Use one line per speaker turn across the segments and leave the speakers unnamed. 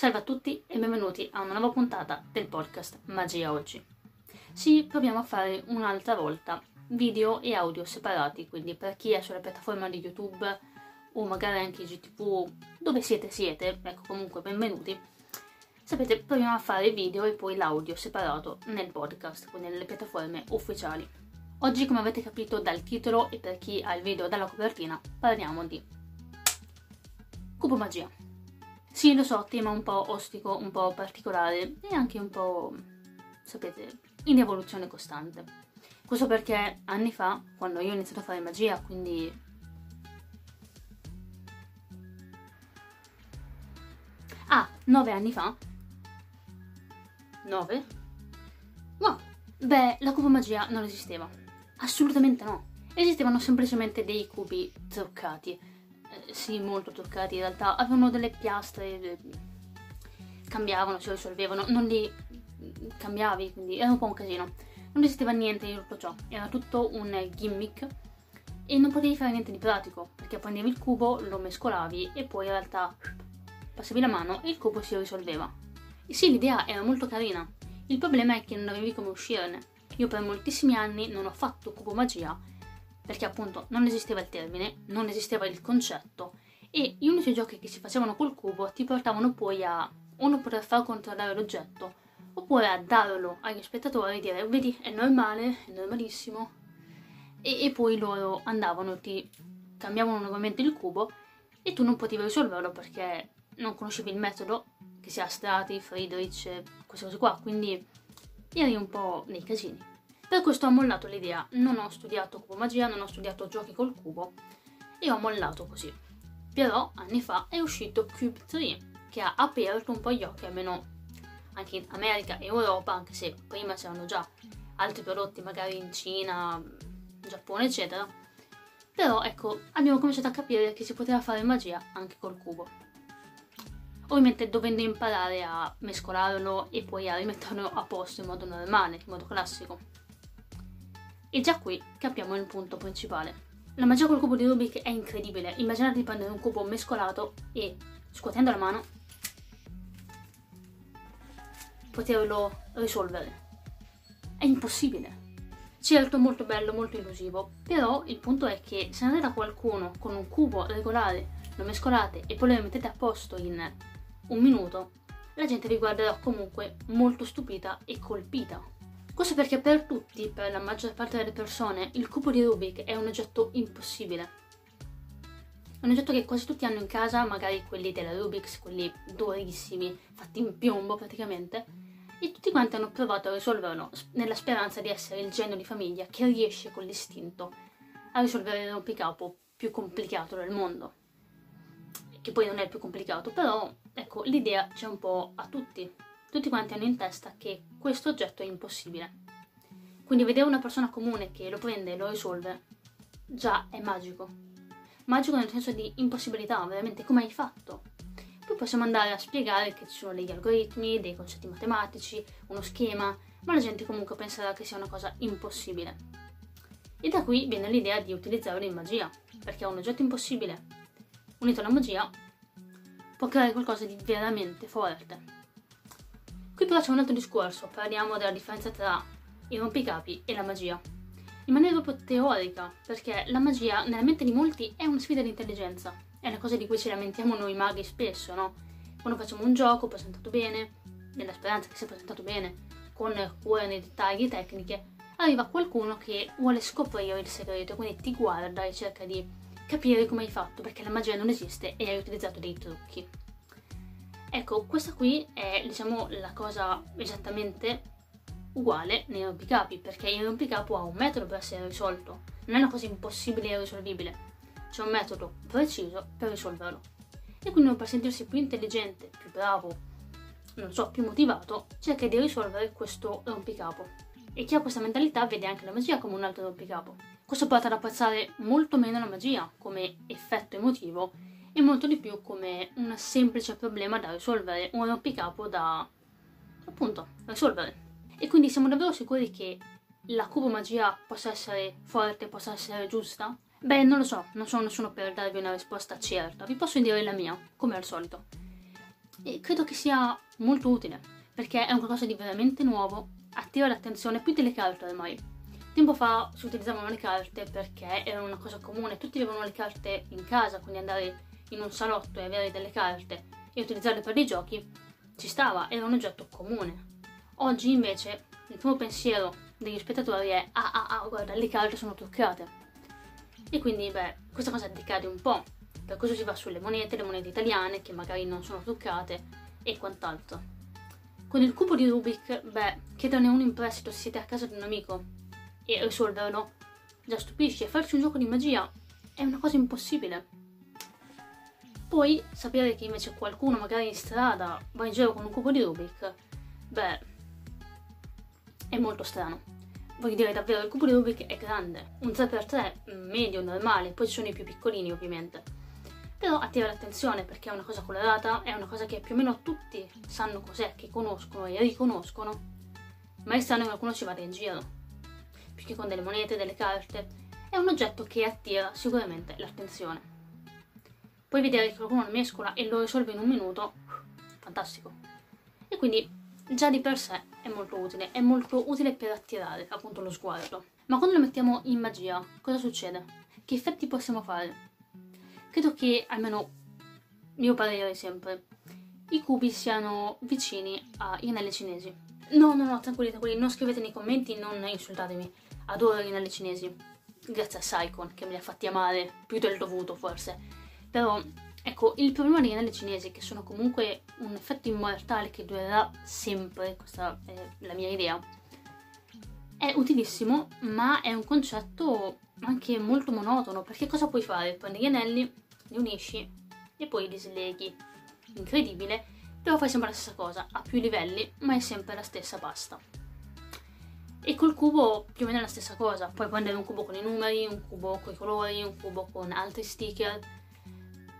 Salve a tutti e benvenuti a una nuova puntata del podcast Magia Oggi. Sì, proviamo a fare un'altra volta video e audio separati, quindi per chi è sulla piattaforma di YouTube o magari anche GTV, dove siete siete, ecco comunque benvenuti. Sapete, proviamo a fare video e poi l'audio separato nel podcast, quindi nelle piattaforme ufficiali. Oggi, come avete capito dal titolo e per chi ha il video dalla copertina, parliamo di Cubo Magia. Sì, lo so, tema un po' ostico, un po' particolare e anche un po', sapete, in evoluzione costante. Questo perché anni fa, quando io ho iniziato a fare magia, quindi... Ah, nove anni fa? Nove? No, beh, la cubo magia non esisteva. Assolutamente no. Esistevano semplicemente dei cubi truccati eh, sì, molto toccati in realtà, avevano delle piastre, eh, cambiavano, si risolvevano, non li cambiavi, quindi era un po' un casino. Non esisteva niente di tutto ciò, era tutto un gimmick e non potevi fare niente di pratico, perché prendevi il cubo, lo mescolavi e poi in realtà passavi la mano e il cubo si risolveva. E sì, l'idea era molto carina, il problema è che non avevi come uscirne. Io per moltissimi anni non ho fatto cubo magia perché appunto non esisteva il termine, non esisteva il concetto e gli unici giochi che si facevano col cubo ti portavano poi a uno poter far controllare l'oggetto oppure a darlo agli spettatori e dire vedi è normale, è normalissimo e, e poi loro andavano ti cambiavano nuovamente il cubo e tu non potevi risolverlo perché non conoscevi il metodo che sia Strati, Friedrich, queste cose qua, quindi eri un po' nei casini. Per questo ho mollato l'idea, non ho studiato cubo magia, non ho studiato giochi col cubo e ho mollato così. Però anni fa è uscito Cube 3 che ha aperto un po' gli occhi, almeno anche in America e Europa, anche se prima c'erano già altri prodotti magari in Cina, Giappone eccetera. Però ecco, abbiamo cominciato a capire che si poteva fare magia anche col cubo. Ovviamente dovendo imparare a mescolarlo e poi a rimetterlo a posto in modo normale, in modo classico. E già qui capiamo il punto principale. La magia col cubo di Rubik è incredibile. Immaginate di prendere un cubo mescolato e, scuotendo la mano, poterlo risolvere. È impossibile. Certo, molto bello, molto illusivo, però il punto è che se andate da qualcuno con un cubo regolare, lo mescolate e poi lo mettete a posto in un minuto, la gente vi guarderà comunque molto stupita e colpita questo perché per tutti, per la maggior parte delle persone, il cubo di Rubik è un oggetto impossibile. È un oggetto che quasi tutti hanno in casa, magari quelli della Rubik's, quelli durissimi, fatti in piombo praticamente, e tutti quanti hanno provato a risolverlo nella speranza di essere il genio di famiglia che riesce con l'istinto a risolvere il rompicapo più complicato del mondo. Che poi non è il più complicato, però ecco, l'idea c'è un po' a tutti tutti quanti hanno in testa che questo oggetto è impossibile. Quindi vedere una persona comune che lo prende e lo risolve già è magico. Magico nel senso di impossibilità, veramente come hai fatto? Poi possiamo andare a spiegare che ci sono degli algoritmi, dei concetti matematici, uno schema, ma la gente comunque penserà che sia una cosa impossibile. E da qui viene l'idea di utilizzarlo in magia, perché è un oggetto impossibile. Unito alla magia, può creare qualcosa di veramente forte. Qui però c'è un altro discorso, parliamo della differenza tra i rompicapi e la magia. In maniera proprio teorica, perché la magia nella mente di molti è una sfida di intelligenza. È una cosa di cui ci lamentiamo noi maghi spesso, no? Quando facciamo un gioco presentato bene, nella speranza che sia presentato bene, con cura nei dettagli tecniche, arriva qualcuno che vuole scoprire il segreto, quindi ti guarda e cerca di capire come hai fatto, perché la magia non esiste e hai utilizzato dei trucchi. Ecco, questa qui è, diciamo, la cosa esattamente uguale nei rompicapi, perché il rompicapo ha un metodo per essere risolto, non è una cosa impossibile e irrisolvibile, c'è un metodo preciso per risolverlo. E quindi per sentirsi più intelligente, più bravo, non so, più motivato, cerca di risolvere questo rompicapo. E chi ha questa mentalità vede anche la magia come un altro rompicapo. Questo porta ad apprezzare molto meno la magia come effetto emotivo e molto di più come un semplice problema da risolvere, un rompicapo da appunto risolvere. E quindi siamo davvero sicuri che la cubo magia possa essere forte, possa essere giusta? Beh, non lo so, non sono nessuno per darvi una risposta certa, vi posso dire la mia, come al solito. E credo che sia molto utile, perché è un qualcosa di veramente nuovo, attira l'attenzione più delle carte ormai. Tempo fa si utilizzavano le carte perché erano una cosa comune, tutti avevano le carte in casa, quindi andare in un salotto e avere delle carte e utilizzarle per dei giochi ci stava, era un oggetto comune. Oggi invece il primo pensiero degli spettatori è ah ah ah guarda le carte sono truccate. E quindi beh, questa cosa decade un po', per questo si va sulle monete, le monete italiane che magari non sono truccate e quant'altro. Con il cubo di Rubik, beh, chiederne uno in prestito se siete a casa di un amico e risolverlo già stupisce. Farci un gioco di magia è una cosa impossibile. Poi sapere che invece qualcuno magari in strada va in giro con un cubo di Rubik, beh, è molto strano. Voglio dire davvero, il cubo di Rubik è grande, un 3x3 medio, normale, poi ci sono i più piccolini ovviamente però attira l'attenzione perché è una cosa colorata, è una cosa che più o meno tutti sanno cos'è, che conoscono e riconoscono, ma è strano che qualcuno ci vada in giro, più che con delle monete, delle carte, è un oggetto che attira sicuramente l'attenzione. Puoi vedere che qualcuno lo mescola e lo risolve in un minuto, fantastico. E quindi già di per sé è molto utile, è molto utile per attirare appunto lo sguardo. Ma quando lo mettiamo in magia, cosa succede? Che effetti possiamo fare? credo che almeno mio parere sempre i cubi siano vicini agli anelli cinesi. No, no, no, tranquilli, tranquilli, non scrivete nei commenti, non insultatemi. Adoro gli anelli cinesi. Grazie a Saikon che me li ha fatti amare più del dovuto forse. Però, ecco, il problema degli anelli cinesi, che sono comunque un effetto immortale che durerà sempre, questa è la mia idea, è utilissimo, ma è un concetto anche molto monotono, perché cosa puoi fare? Prendi gli anelli, li unisci e poi li sleghi. Incredibile, però fai sempre la stessa cosa, a più livelli, ma è sempre la stessa pasta. E col cubo più o meno è la stessa cosa, puoi prendere un cubo con i numeri, un cubo con i colori, un cubo con altri sticker,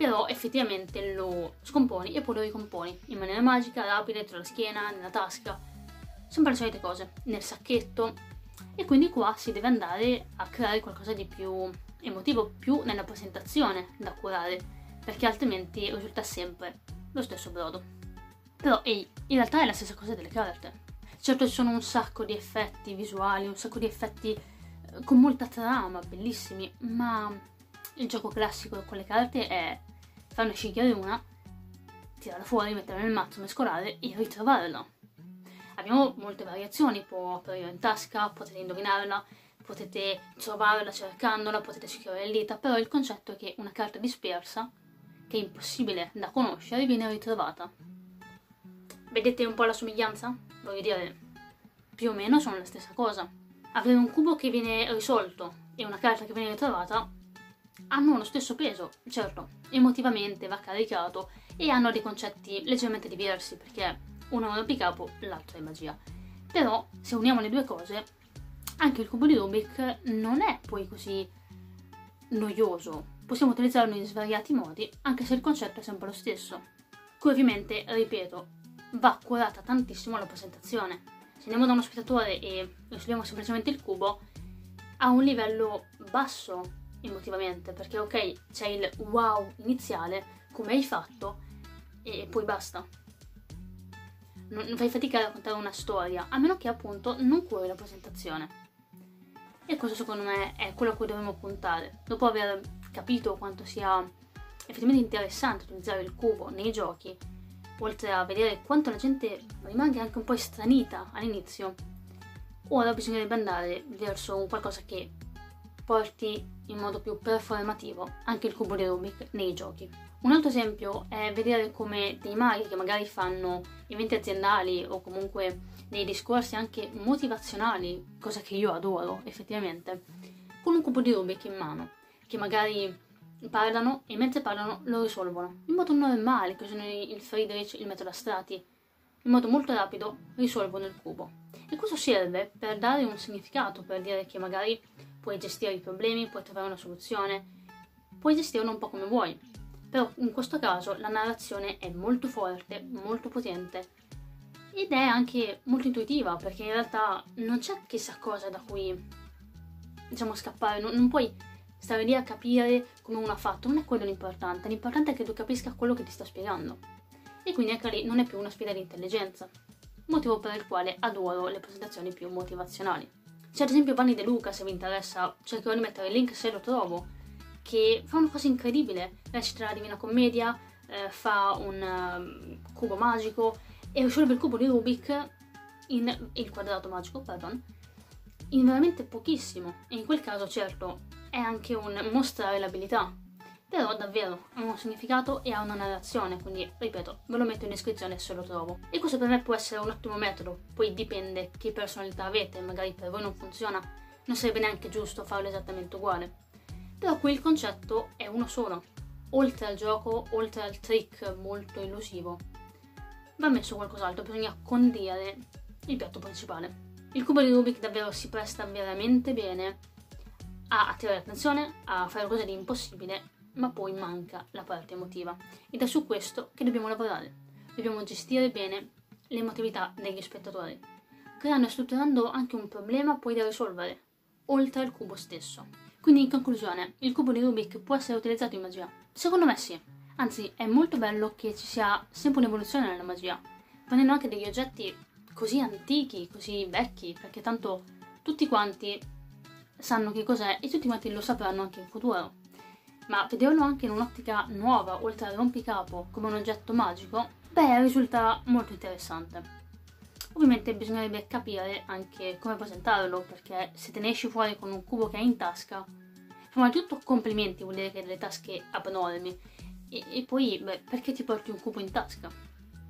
però effettivamente lo scomponi e poi lo ricomponi in maniera magica, rapida, tra la schiena, nella tasca, sempre le solite cose, nel sacchetto, e quindi qua si deve andare a creare qualcosa di più emotivo, più nella presentazione da curare, perché altrimenti risulta sempre lo stesso brodo. Però ehi, in realtà è la stessa cosa delle carte. Certo ci sono un sacco di effetti visuali, un sacco di effetti eh, con molta trama, bellissimi, ma il gioco classico con le carte è farne scegliere una, tirarla fuori, metterla nel mazzo, mescolare e ritrovarla Abbiamo molte variazioni, può apparire in tasca, potete indovinarla, potete trovarla cercandola, potete scrivere le dita, però il concetto è che una carta dispersa, che è impossibile da conoscere, viene ritrovata. Vedete un po' la somiglianza? Voglio dire, più o meno sono la stessa cosa. Avere un cubo che viene risolto e una carta che viene ritrovata hanno lo stesso peso, certo, emotivamente va caricato e hanno dei concetti leggermente diversi perché uno è un rompicapo, l'altro è magia. Però, se uniamo le due cose, anche il cubo di Rubik non è poi così noioso. Possiamo utilizzarlo in svariati modi, anche se il concetto è sempre lo stesso. Qui ovviamente, ripeto, va curata tantissimo la presentazione. Se andiamo da uno spettatore e risolviamo semplicemente il cubo, ha un livello basso emotivamente, perché ok, c'è il wow iniziale, come hai fatto, e poi basta non, fai fatica a raccontare una storia, a meno che appunto non curi la presentazione. E questo secondo me è quello a cui dovremmo puntare. Dopo aver capito quanto sia effettivamente interessante utilizzare il cubo nei giochi, oltre a vedere quanto la gente rimanga anche un po' estranita all'inizio, ora bisognerebbe andare verso un qualcosa che porti in modo più performativo anche il cubo di Rubik nei giochi. Un altro esempio è vedere come dei maghi che magari fanno eventi aziendali o comunque dei discorsi anche motivazionali, cosa che io adoro effettivamente, con un cubo di Rubik in mano, che magari parlano e mentre parlano lo risolvono in modo normale, così il Friedrich, il metodo Strati, in modo molto rapido risolvono il cubo. E questo serve per dare un significato, per dire che magari puoi gestire i problemi, puoi trovare una soluzione, puoi gestirlo un po' come vuoi. Però in questo caso la narrazione è molto forte, molto potente. Ed è anche molto intuitiva perché in realtà non c'è chissà cosa da cui diciamo scappare, non, non puoi stare lì a capire come uno ha fatto, non è quello l'importante, l'importante è che tu capisca quello che ti sta spiegando. e quindi anche lì non è più una sfida di intelligenza, motivo per il quale adoro le presentazioni più motivazionali. C'è ad esempio Vanni De Luca, se vi interessa, cercherò di mettere il link se lo trovo, che fa una cosa incredibile, recita la Divina Commedia, eh, fa un uh, cubo magico e risolve il cubo di Rubik in il quadrato magico, pardon, in veramente pochissimo. E in quel caso, certo, è anche un mostrare l'abilità. Però davvero ha un significato e ha una narrazione, quindi ripeto, ve lo metto in descrizione se lo trovo. E questo per me può essere un ottimo metodo, poi dipende che personalità avete, magari per voi non funziona, non sarebbe neanche giusto farlo esattamente uguale. Però qui il concetto è uno solo. Oltre al gioco, oltre al trick molto illusivo, va messo qualcos'altro, bisogna condire il piatto principale. Il cubo di Rubik davvero si presta veramente bene a attirare l'attenzione, a fare cose di impossibile, ma poi manca la parte emotiva. Ed è su questo che dobbiamo lavorare. Dobbiamo gestire bene l'emotività degli spettatori, creando e strutturando anche un problema poi da risolvere, oltre al cubo stesso. Quindi in conclusione, il cubo di Rubik può essere utilizzato in magia? Secondo me sì. Anzi, è molto bello che ci sia sempre un'evoluzione nella magia, prendendo anche degli oggetti così antichi, così vecchi, perché tanto tutti quanti sanno che cos'è e tutti quanti lo sapranno anche in futuro. Ma vederlo anche in un'ottica nuova, oltre al rompicapo, come un oggetto magico, beh, risulta molto interessante. Ovviamente bisognerebbe capire anche come presentarlo, perché se te ne esci fuori con un cubo che hai in tasca, prima di tutto complimenti, vuol dire che hai delle tasche abnormi, e, e poi, beh, perché ti porti un cubo in tasca?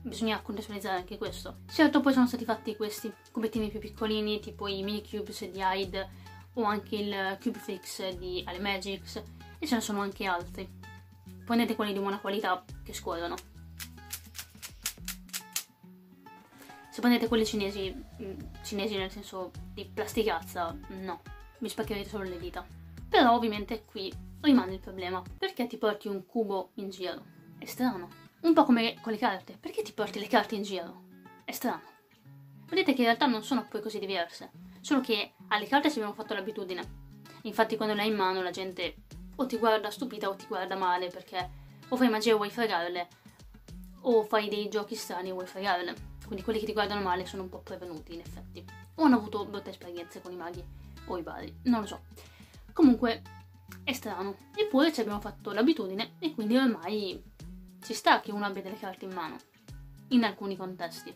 Bisogna contestualizzare anche questo. Certo, poi sono stati fatti questi cubettini più piccolini, tipo i mini cubes di Hyde o anche il Cube Fix di Alemagix, e ce ne sono anche altri. Prendete quelli di buona qualità che scorrono. Se prendete quelli cinesi, mm, cinesi nel senso di plasticazza, no, vi spaccherete solo le dita. Però ovviamente qui rimane il problema. Perché ti porti un cubo in giro? È strano. Un po' come con le carte. Perché ti porti le carte in giro? È strano. Vedete che in realtà non sono poi così diverse. Solo che alle carte ci abbiamo fatto l'abitudine. Infatti quando le hai in mano la gente o ti guarda stupita o ti guarda male perché o fai magia e vuoi fregarle o fai dei giochi strani e vuoi fregarle. Quindi quelli che ti guardano male sono un po' prevenuti in effetti. O hanno avuto brutte esperienze con i maghi o i vari, non lo so. Comunque è strano. Eppure ci abbiamo fatto l'abitudine e quindi ormai ci sta che uno abbia delle carte in mano. In alcuni contesti.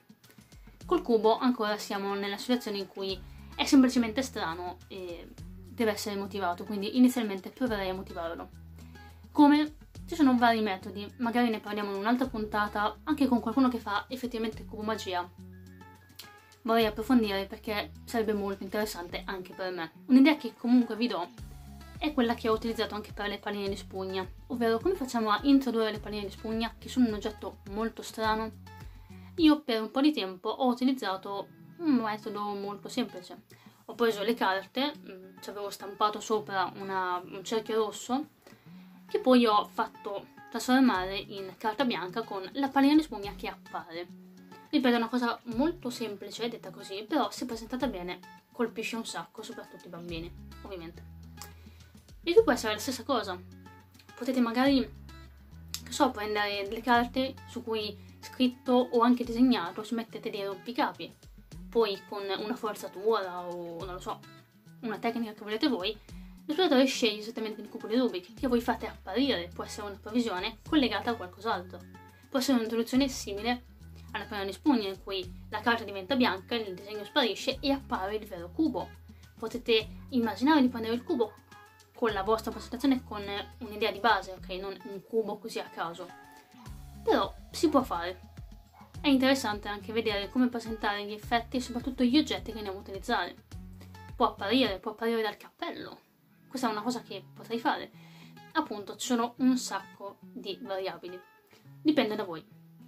Col cubo ancora siamo nella situazione in cui è semplicemente strano e deve essere motivato, quindi inizialmente proverei a motivarlo. Come? Ci sono vari metodi, magari ne parliamo in un'altra puntata, anche con qualcuno che fa effettivamente cubo magia. Vorrei approfondire perché sarebbe molto interessante anche per me. Un'idea che comunque vi do è quella che ho utilizzato anche per le palline di spugna, ovvero come facciamo a introdurre le palline di spugna, che sono un oggetto molto strano. Io per un po' di tempo ho utilizzato un metodo molto semplice. Ho preso le carte, mm, ci avevo stampato sopra una, un cerchio rosso, che poi ho fatto trasformare in carta bianca con la pallina di spugna che appare. Ripeto, è una cosa molto semplice, detta così, però se presentata bene colpisce un sacco, soprattutto i bambini, ovviamente. E qui può essere la stessa cosa. Potete magari, che so, prendere delle carte su cui scritto o anche disegnato ci mettete dei rompicapi. Poi con una forzatura o non lo so, una tecnica che volete voi, l'operatore sceglie esattamente il cubo di Rubik che voi fate apparire. Può essere una provisione collegata a qualcos'altro. Può essere un'introduzione simile alla panna di spugna in cui la carta diventa bianca, il disegno sparisce e appare il vero cubo. Potete immaginare di prendere il cubo, con la vostra presentazione con un'idea di base, ok? Non un cubo così a caso. Però si può fare. È interessante anche vedere come presentare gli effetti e soprattutto gli oggetti che andiamo a utilizzare. Può apparire, può apparire dal cappello. Questa è una cosa che potrei fare. Appunto, ci sono un sacco di variabili. Dipende da voi.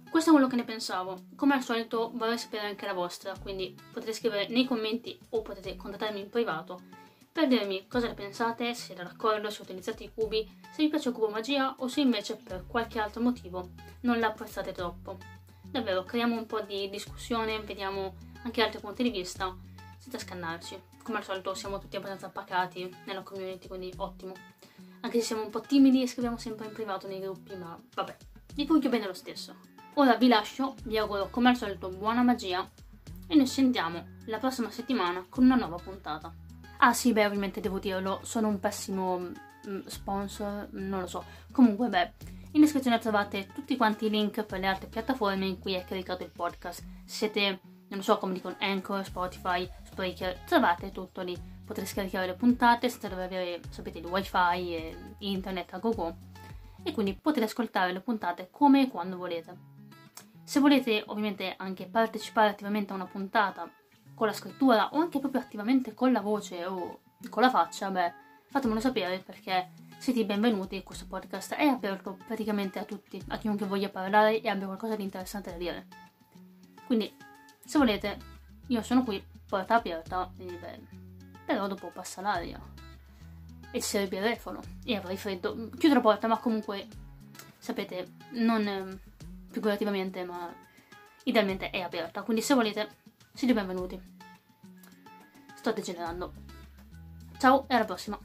Questo è quello che ne pensavo. Come al solito vorrei sapere anche la vostra, quindi potete scrivere nei commenti o potete contattarmi in privato per dirmi cosa ne pensate, se siete d'accordo, se utilizzate i cubi, se vi piace il cubo magia o se invece per qualche altro motivo non l'apprezzate troppo. Davvero, creiamo un po' di discussione, vediamo anche altri punti di vista, senza scannarci. Come al solito siamo tutti abbastanza pacati nella community, quindi ottimo. Anche se siamo un po' timidi e scriviamo sempre in privato nei gruppi, ma vabbè, vi voglio bene lo stesso. ora vi lascio, vi auguro come al solito buona magia e noi sentiamo la prossima settimana con una nuova puntata. Ah sì, beh, ovviamente devo dirlo, sono un pessimo mm, sponsor, non lo so. Comunque, beh, in descrizione trovate tutti quanti i link per le altre piattaforme in cui è caricato il podcast. Siete, non so, come dicono Anchor, Spotify, Spreaker, trovate tutto lì. Potrete scaricare le puntate senza dover avere, sapete, il wifi e internet a go-go. E quindi potete ascoltare le puntate come e quando volete. Se volete ovviamente anche partecipare attivamente a una puntata con la scrittura o anche proprio attivamente con la voce o con la faccia, beh, fatemelo sapere perché siete benvenuti. Questo podcast è aperto praticamente a tutti, a chiunque voglia parlare e abbia qualcosa di interessante da dire. Quindi, se volete, io sono qui, porta aperta, e beh, però dopo passa l'aria e si il telefono e avrei freddo. Chiudo la porta, ma comunque, sapete, non figurativamente, ma idealmente è aperta. Quindi se volete, siete benvenuti. Sto degenerando. Ciao e alla prossima.